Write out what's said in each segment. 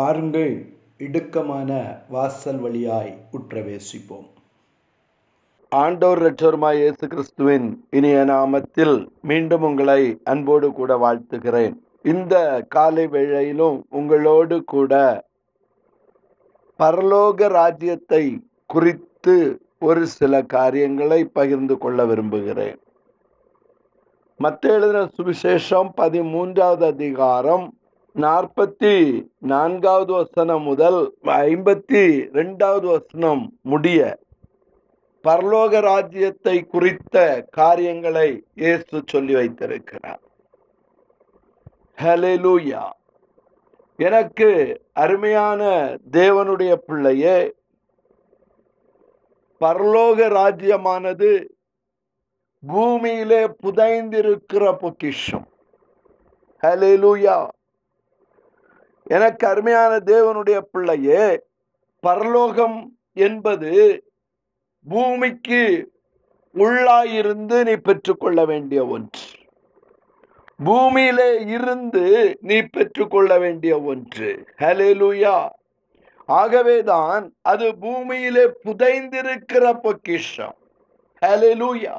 பாருங்கள் இடுக்கமான வாசல் வழியாய் உற்றவேசிப்போம். ஆண்டோர் ரட்சருமாய் இயேசு கிறிஸ்துவின் இனிய நாமத்தில் மீண்டும் உங்களை அன்போடு கூட வாழ்த்துகிறேன். இந்த காலை வேளையிலும் உங்களோடு கூட பரலோக ராஜ்யத்தை குறித்து ஒரு சில காரியங்களை பகிர்ந்து கொள்ள விரும்புகிறேன். மத்த எழுதின சுவிசேஷம் பதிமூன்றாவது அதிகாரம் நாற்பத்தி நான்காவது வசனம் முதல் ஐம்பத்தி ரெண்டாவது வசனம் முடிய பரலோக ராஜ்யத்தை குறித்த காரியங்களை இயேசு சொல்லி வைத்திருக்கிறார். ஹலெலூயா எனக்கு அருமையான தேவனுடைய பிள்ளையே பரலோக ராஜ்யமானது பூமியிலே புதைந்திருக்கிற பொக்கிஷம். ஹலெலூயா எனக்கு அருமையான தேவனுடைய பிள்ளையே பரலோகம் என்பது பூமிக்கு உள்ளாயிருந்து நீ பெற்றுக்கொள்ள வேண்டிய ஒன்று. பூமியிலே இருந்து நீ பெற்றுக்கொள்ள வேண்டிய ஒன்று. ஹலேலுயா ஆகவேதான் அது பூமியிலே புதைந்திருக்கிற பொக்கிஷம். Hallelujah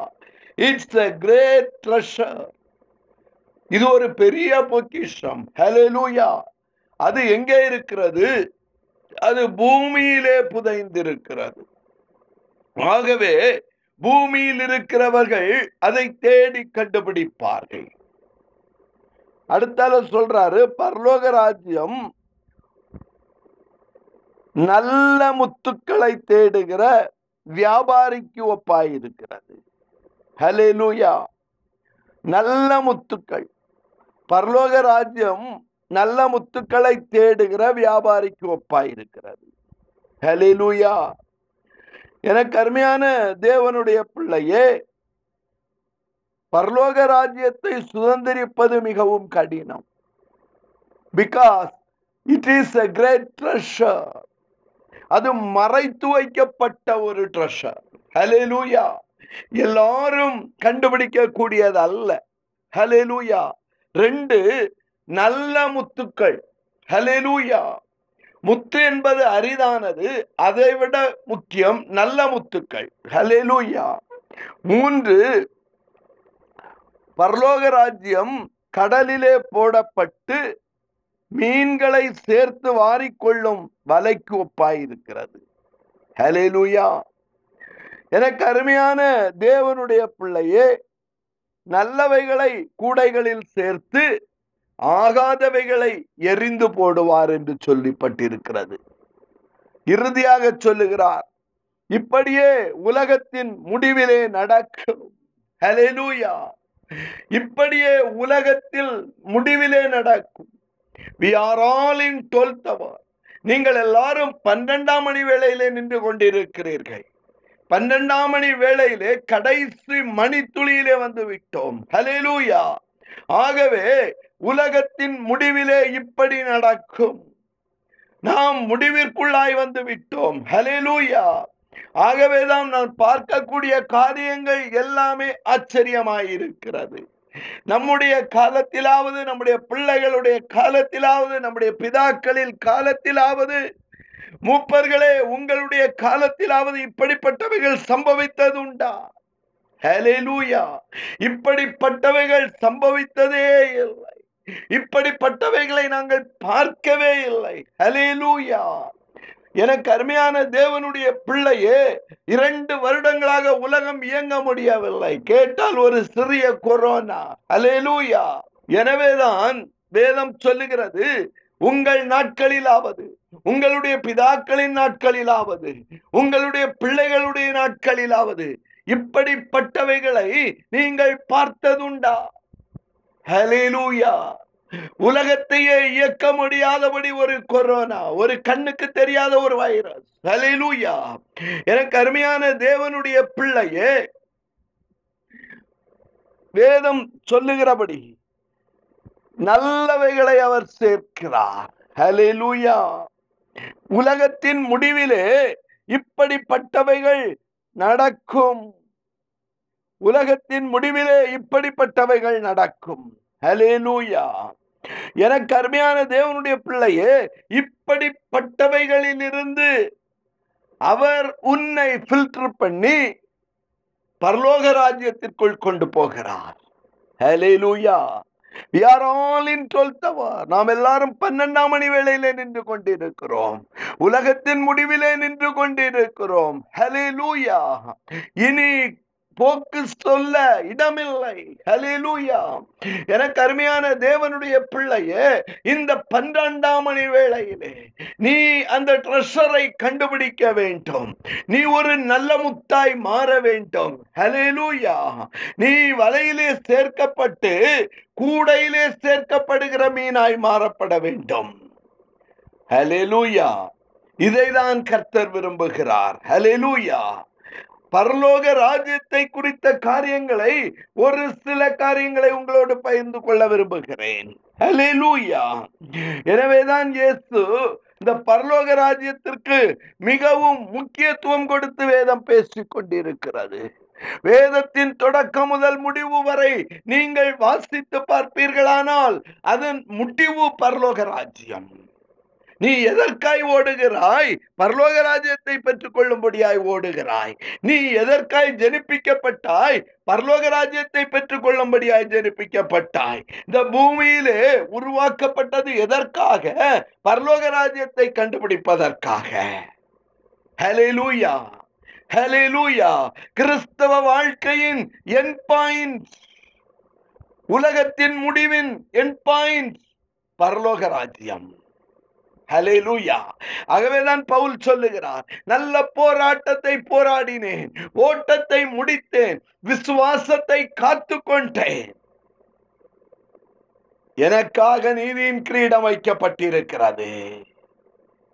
it's a great treasure இது ஒரு பெரிய பொக்கிஷம். ஹலேலுயா அது எங்கே இருக்கிறது? அது பூமியிலே புதைந்திருக்கிறது. ஆகவே பூமியில் இருக்கிறவர்கள் அதை தேடி கண்டுபிடிப்பார்கள். அடுத்தால சொல்றாரு பரலோக ராஜ்யம் நல்ல முத்துக்களை தேடுகிற வியாபாரிக்கு ஒப்பாயிருக்கிறது. ஹலேலூயா நல்ல முத்துக்கள். பரலோக ராஜ்யம் நல்ல முத்துக்களை தேடுகிற வியாபாரிக்கு ஒப்பாயிருக்கிறது ஹலேலூயா எனக்கு அருமையான தேவனுடைய பிள்ளையே பரலோக ராஜ்யத்தை சுதந்திரிப்பது மிகவும் கடினம். Because it is a great treasure அது மறைத்து வைக்கப்பட்ட ஒரு ட்ரெஷர் ஹலெலூயா எல்லாரும் கண்டுபிடிக்க கூடியது அல்ல ஹலேலூயா ரெண்டு நல்ல முத்துக்கள். ஹலெலூயா முத்து என்பது அரிதானது அதை விட முக்கியம் நல்ல முத்துக்கள். ஹலேலூயா மூன்று பரலோக ராஜ்யம் கடலிலே போடப்பட்டு மீன்களை சேர்த்து வாரிக்கொள்ளும் வலைக்கு ஒப்பாயிருக்கிறது. ஹலேலூயா எனக்கு அருமையான தேவனுடைய பிள்ளையே நல்லவைகளை கூடைகளில் சேர்த்து ஆகாதவைகளை எரிந்து போடுவார் என்று சொல்லிப்பட்டிருக்கிறது. இறுதியாக சொல்லுகிறார் இப்படியே உலகத்தின் முடிவிலே நடக்கும். ஹலெலூயா இப்படியே உலகத்தில் முடிவிலே நடக்கும். We are all in twelfth hour நீங்கள் எல்லாரும் பன்னெண்டாம் மணி வேளையிலே நின்று கொண்டிருக்கிறீர்கள். பன்னெண்டாம் மணி வேளையிலே கடைசி மணித்துளியிலே வந்து விட்டோம். ஹலெலூயா ஆகவே உலகத்தின் முடிவிலே இப்படி நடக்கும். நாம் முடிவிற்குள்ளாய் வந்து விட்டோம். ஹலெலூயா ஆகவேதான் நான் பார்க்கக்கூடிய காரியங்கள் எல்லாமே ஆச்சரியமாயிருக்கிறது. நம்முடைய காலத்திலாவது நம்முடைய பிள்ளைகளுடைய காலத்திலாவது நம்முடைய பிதாக்களில் காலத்திலாவது மூப்பர்களே உங்களுடைய காலத்திலாவது இப்படிப்பட்டவைகள் சம்பவித்தது உண்டா ஹலெலூயா இப்படிப்பட்டவைகள் சம்பவித்ததே இல்லை. இப்படிப்பட்டவைகளை நாங்கள் பார்க்கவே இல்லை. ஹலேலூயா எனக்கு அருமையான தேவனுடைய பிள்ளையே இரண்டு வருடங்களாக உலகம் இயங்க முடியவில்லை. கேட்டால் ஒரு சிறிய கொரோனா. அலேலூயா எனவேதான் வேதம் சொல்லுகிறது உங்கள் நாட்களிலாவது உங்களுடைய பிதாக்களின் நாட்களிலாவது உங்களுடைய பிள்ளைகளுடைய நாட்களிலாவது இப்படிப்பட்டவைகளை நீங்கள் பார்த்ததுண்டா? ஹலேலூயா உலகத்தையே இயக்க முடியாதபடி ஒரு கொரோனா ஒரு கண்ணுக்கு தெரியாத ஒரு வைரஸ். ஹலிலூயா எனக்கு அருமையான தேவனுடைய பிள்ளையே வேதம் சொல்லுகிறபடி நல்லவைகளை அவர் சேர்க்கிறார். ஹalleluya. உலகத்தின் முடிவிலே இப்படிப்பட்டவைகள் நடக்கும். உலகத்தின் முடிவிலே இப்படிப்பட்டவைகள் நடக்கும். ஹalleluya எனக்கு அருமையான தேவனுடைய பிள்ளையே இப்படிப்பட்டவைகளிலிருந்து அவர் உன்னை ஃபில்டர் பண்ணி பரலோக ராஜ்யத்திற்குள் கொண்டு போகிறார். ஹலே லூயா நாம் எல்லாரும் பன்னெண்டாம் மணி வேளையிலே நின்று கொண்டிருக்கிறோம். உலகத்தின் முடிவிலே நின்று கொண்டிருக்கிறோம். ஹalleluya இனி போக்கு சொல்ல இடமில்லை. ஹalleluya. எனக்கு அருமையான தேவனுடைய பிள்ளையே இந்த பன்னிரண்டாம் மணி வேளையிலே நீ அந்த ட்ரெஷரை கண்டுபிடிக்க வேண்டும். நீ ஒரு நல்ல முத்தாய் மாற வேண்டும். ஹalleluya. நீ வலையிலே சேர்க்கப்பட்டு கூடையிலே சேர்க்கப்படுகிற மீனாய் மாறப்பட வேண்டும். ஹalleluya. இதைதான் கர்த்தர் விரும்புகிறார். ஹalleluya. பரலோக ராஜ்யத்தை குறித்த காரியங்களை ஒரு சில காரியங்களை உங்களோடு பகிர்ந்து கொள்ள விரும்புகிறேன். எனவேதான் இயேசு இந்த பரலோக ராஜ்யத்திற்கு மிகவும் முக்கியத்துவம் கொடுத்து வேதம் பேசிக் கொண்டிருக்கிறது. வேதத்தின் தொடக்கம் முதல் முடிவு வரை நீங்கள் வாசித்து பார்ப்பீர்களானால் அதன் முடிவு பரலோக ராஜ்யம். நீ எதற்காய் ஓடுகிறாய்? பரலோக ராஜ்யத்தை பெற்றுக் கொள்ளும்படியாய் ஓடுகிறாய். நீ எதற்காய் ஜெனிப்பிக்கப்பட்டாய்? பரலோக ராஜ்யத்தை பெற்றுக் கொள்ளும்படியாய் இந்த பூமியிலே உருவாக்கப்பட்டது எதற்காக? பரலோக ராஜ்யத்தை கண்டுபிடிப்பதற்காக. ஹalleluya ஹalleluya கிறிஸ்தவ வாழ்க்கையின் என் பாயிண்ட் உலகத்தின் முடிவின் என் பாயிண்ட் பரலோக ராஜ்யம். ஹalleluya ஆகவேதான் பவுல் சொல்லுகிறார் நல்ல போராட்டத்தை போராடினேன் ஓட்டத்தை முடித்தேன் விசுவாசத்தை காத்து கொண்டேன் எனக்காக நீதியின் கிரீடம் வைக்கப்பட்டிருக்கிறது.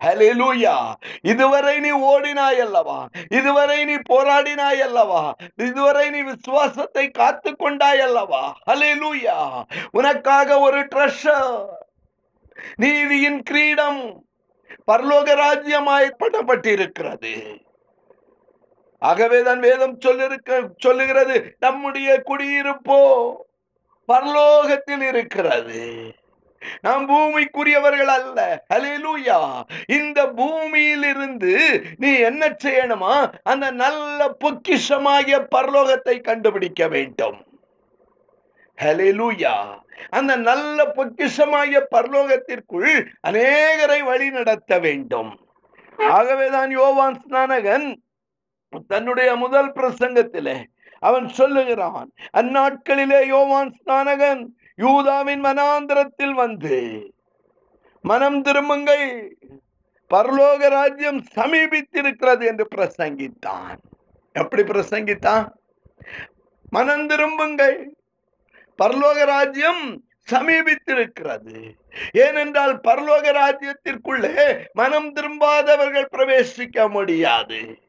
ஹalleluya இதுவரை நீ ஓடினாய் அல்லவா இதுவரை நீ போராடினாய் அல்லவா இதுவரை நீ விசுவாசத்தை காத்து கொண்டாய் அல்லவா ஹalleluya உனக்காக ஒரு ட்ரெஷர் நீதியின் கிரீடம் பரலோக ராஜ்யமாய் படப்பட்டிருக்கிறது. ஆகவேதான் வேதம் சொல்லிருக்க சொல்லுகிறது நம்முடைய குடியிருப்போ பரலோகத்தில் இருக்கிறது. நாம் பூமிக்குரியவர்கள் அல்ல. ஹalleluya. இந்த பூமியில் இருந்து நீ என்ன செய்யணுமா? அந்த நல்ல பொக்கிஷமாகிய பரலோகத்தை கண்டுபிடிக்க வேண்டும். அந்த நல்ல பொக்கிஷமாகிய பரலோகத்திற்குள் அநேகரை வழி நடத்த வேண்டும். ஆகவேதான் யோவான் ஸ்நானகன் தன்னுடைய முதல் பிரசங்கத்திலே அவன் சொல்லுகிறான் அந்நாட்களிலே யோவான் ஸ்நானகன் யூதாவின் மனாந்திரத்தில் வந்து மனம் திரும்புங்கள். பரலோக ராஜ்யம் சமீபித்திருக்கிறது என்று பிரசங்கித்தான். எப்படி பிரசங்கித்தான்? மனம் திரும்புங்கள். பரலோக ராஜ்யம் சமீபித்திருக்கிறது. ஏனென்றால் பரலோக ராஜ்யத்திற்குள்ளே மனம் திரும்பாதவர்கள் பிரவேசிக்க முடியாது.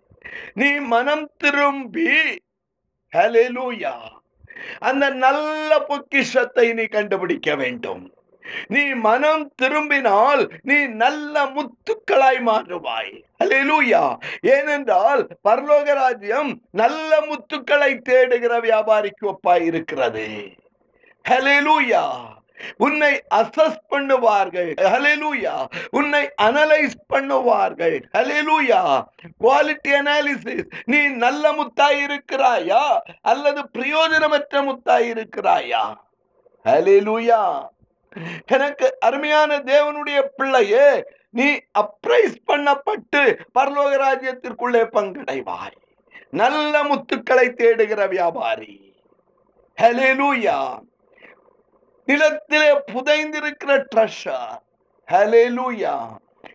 நீ மனம் திரும்பி அந்த நல்ல பொக்கிஷத்தை நீ கண்டுபிடிக்க வேண்டும். நீ மனம் திரும்பினால் நீ நல்ல முத்துக்களாய் மாறுவாய். ஹalleluya. ஏனென்றால் பரலோக ராஜ்யம் நல்ல முத்துக்களை தேடுகிற வியாபாரிக்கு ஒப்பாய் இருக்கிறது ஹலெலூயா உன்னை அசஸ் பண்ணுவார்கள். ஹலெலூயா உன்னை அனலைஸ் பண்ணுவார்கள். ஹலெலூயா குவாலிட்டி அனாலிசிஸ் நீ நல்ல முத்தாய் இருக்கிறாயா? அல்லது பிரயோஜனமற்ற முத்தாய் இருக்கிறாயா? ஹலெலூயா எனக்கு அருமையான தேவனுடைய பிள்ளையே நீ அப்ரைஸ் பண்ணப்பட்டு பரலோக ராஜ்யத்திற்குள்ளே பங்கடைவாய். நல்ல முத்துக்களை தேடுகிற வியாபாரி. ஹலெலூயா நிலத்திலே புதைந்திருக்கிற ட்ரெஷர் ஹலேலூயா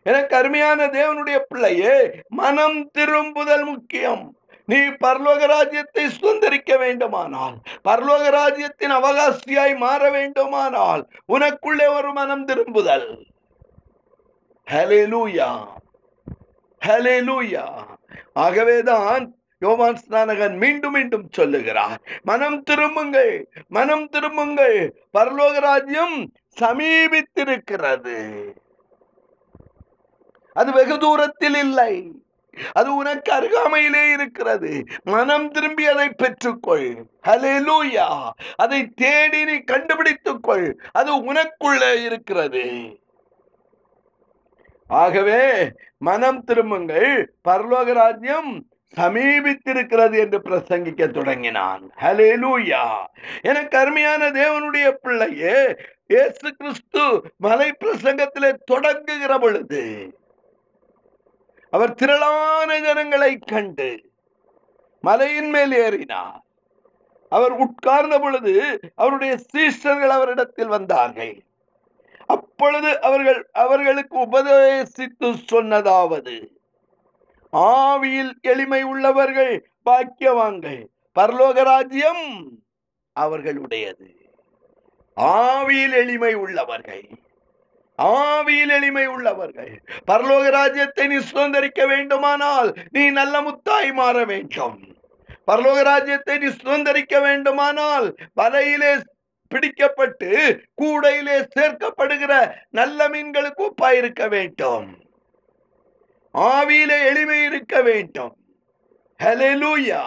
எனக்கு அருமையான தேவனுடைய பிள்ளையே மனம் திரும்புதல் முக்கியம். நீ பரலோக ராஜ்யத்தை சுதந்திரிக்க வேண்டுமானால் பரலோக ராஜ்யத்தின் அவகாசியாய் மாற வேண்டுமானால் உனக்குள்ளே ஒரு மனம் திரும்புதல். ஹalleluya ஹalleluya ஆகவேதான் யோவான் ஸ்நானகன் மீண்டும் மீண்டும் சொல்லுகிறார் மனம் திரும்புங்கள் மனம் திரும்புங்கள் பரலோக ராஜ்யம் சமீபித்திருக்கிறது. அது வெகு தூரத்தில் இல்லை. அது உனக்கு அருகாமையிலே இருக்கிறது. மனம் திரும்பி அதை பெற்றுக்கொள். ஹalleluya. அதை தேடி நீ கண்டுபிடித்துக் கொள் அது உனக்குள்ளே இருக்கிறது. ஆகவே மனம் திரும்புங்கள் பரலோக ராஜ்யம் சமீபித்திருக்கிறது என்று பிரசங்கிக்க தொடங்கினான். ஹalleluya எனக்கு அருமையான தேவனுடைய பிள்ளையே இயேசு கிறிஸ்து மலை பிரசங்கத்திலே தொடங்குகிற பொழுது அவர் திரளான ஜனங்களை கண்டு மலையின் மேல் ஏறினார். அவர் உட்கார்ந்த பொழுது அவருடைய சீஷர்கள் அவரிடத்தில் வந்தார்கள். அப்பொழுது அவர்கள் அவர்களுக்கு உபதேசித்து சொன்னதாவது ஆவியில் எளிமை உள்ளவர்கள் பாக்கியவான்கள். பரலோக ராஜ்யம் அவர்களுடையது. ஆவியில் எளிமை உள்ளவர்கள். ஆவியில் எளிமை உள்ளவர்கள். பரலோக ராஜ்யத்தை நீ சுதந்திரிக்க வேண்டுமானால் நீ நல்ல முத்தாய் மாற வேண்டும். பரலோக ராஜ்யத்தை நீ சுதந்திரிக்க வேண்டுமானால் வலையிலே பிடிக்கப்பட்டு கூடையிலே சேர்க்கப்படுகிற நல்ல மீன்களுக்கு ஒப்பாயிருக்க வேண்டும். ஆவியில எளிமை இருக்க வேண்டும். ஹலெலூயா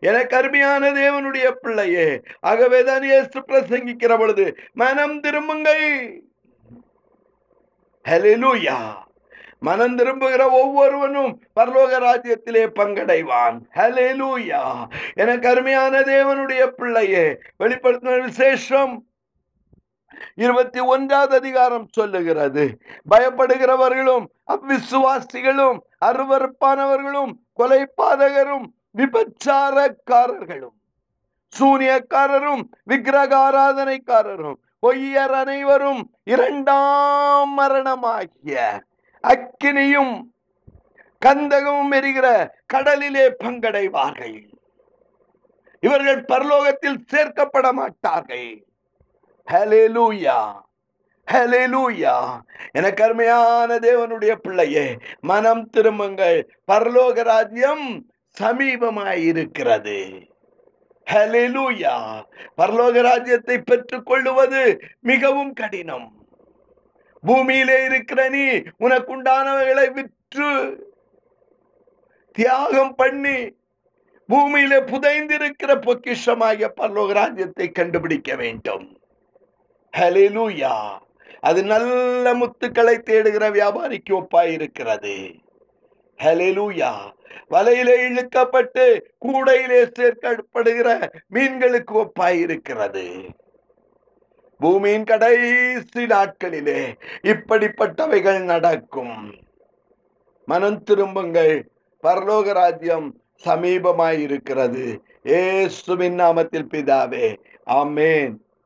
எனக்கு அருமையான தேவனுடைய பிள்ளையே ஆகவேதான் இயேசு பிரசங்கிக்கிற பொழுது மனம் திரும்புங்கள். ஹலெலூயா மனம் திரும்புகிற ஒவ்வொருவனும் பரலோக ராஜ்யத்திலே பங்கடைவான். ஹalleluya எனக்கு அருமையான தேவனுடைய பிள்ளையே வெளிப்படுத்தின விசேஷம். இருபத்தி ஒன்றாவது அதிகாரம் சொல்லுகிறது. பயப்படுகிறவர்களும் அவ்விசுவாசிகளும் அருவறுப்பானவர்களும் கொலைபாதகரும் விபச்சாரக்காரர்களும் சூனியக்காரரும் விக்கிரக ஆராதனைக்காரரும் பொய்யர் அனைவரும் இரண்டாம் மரணமாகிய அக்கினியும் கந்தகமும் எரிகிற கடலிலே பங்கடைவார்கள். இவர்கள் பரலோகத்தில் சேர்க்கப்பட மாட்டார்கள். ஹalleluya ஹalleluya எனக்கு அருமையான தேவனுடைய பிள்ளையே மனம் திரும்புங்கள். பரலோக ராஜ்யம் சமீபமாய் இருக்கிறது ஹலேலூயா பரலோக ராஜ்யத்தை பெற்றுக் கொள்ளுவது மிகவும் கடினம். பூமியிலே இருக்கிற நீ உனக்குண்டானவைகளை விற்று தியாகம் பண்ணி பூமியிலே புதைந்திருக்கிற பொக்கிஷமாகிய பரலோக ராஜ்யத்தை கண்டுபிடிக்க வேண்டும். ஹலெலுயா அது நல்ல முத்துக்களை தேடுகிற வியாபாரிக்கு ஒப்பா இருக்கிறது ஹalleluya வலையிலே இழுக்கப்பட்டு கூடையிலே சேர்க்கப்படுகிற மீன்களுக்கு ஒப்பாய் இருக்கிறது பூமியின் கடைசி நாட்களிலே இப்படிப்பட்டவைகள் நடக்கும். மனம் திரும்புங்கள். பரலோக ராஜ்யம் சமீபமாய் இருக்கிறது ஏசுவின் நாமத்தில் பிதாவே. ஆமேன்.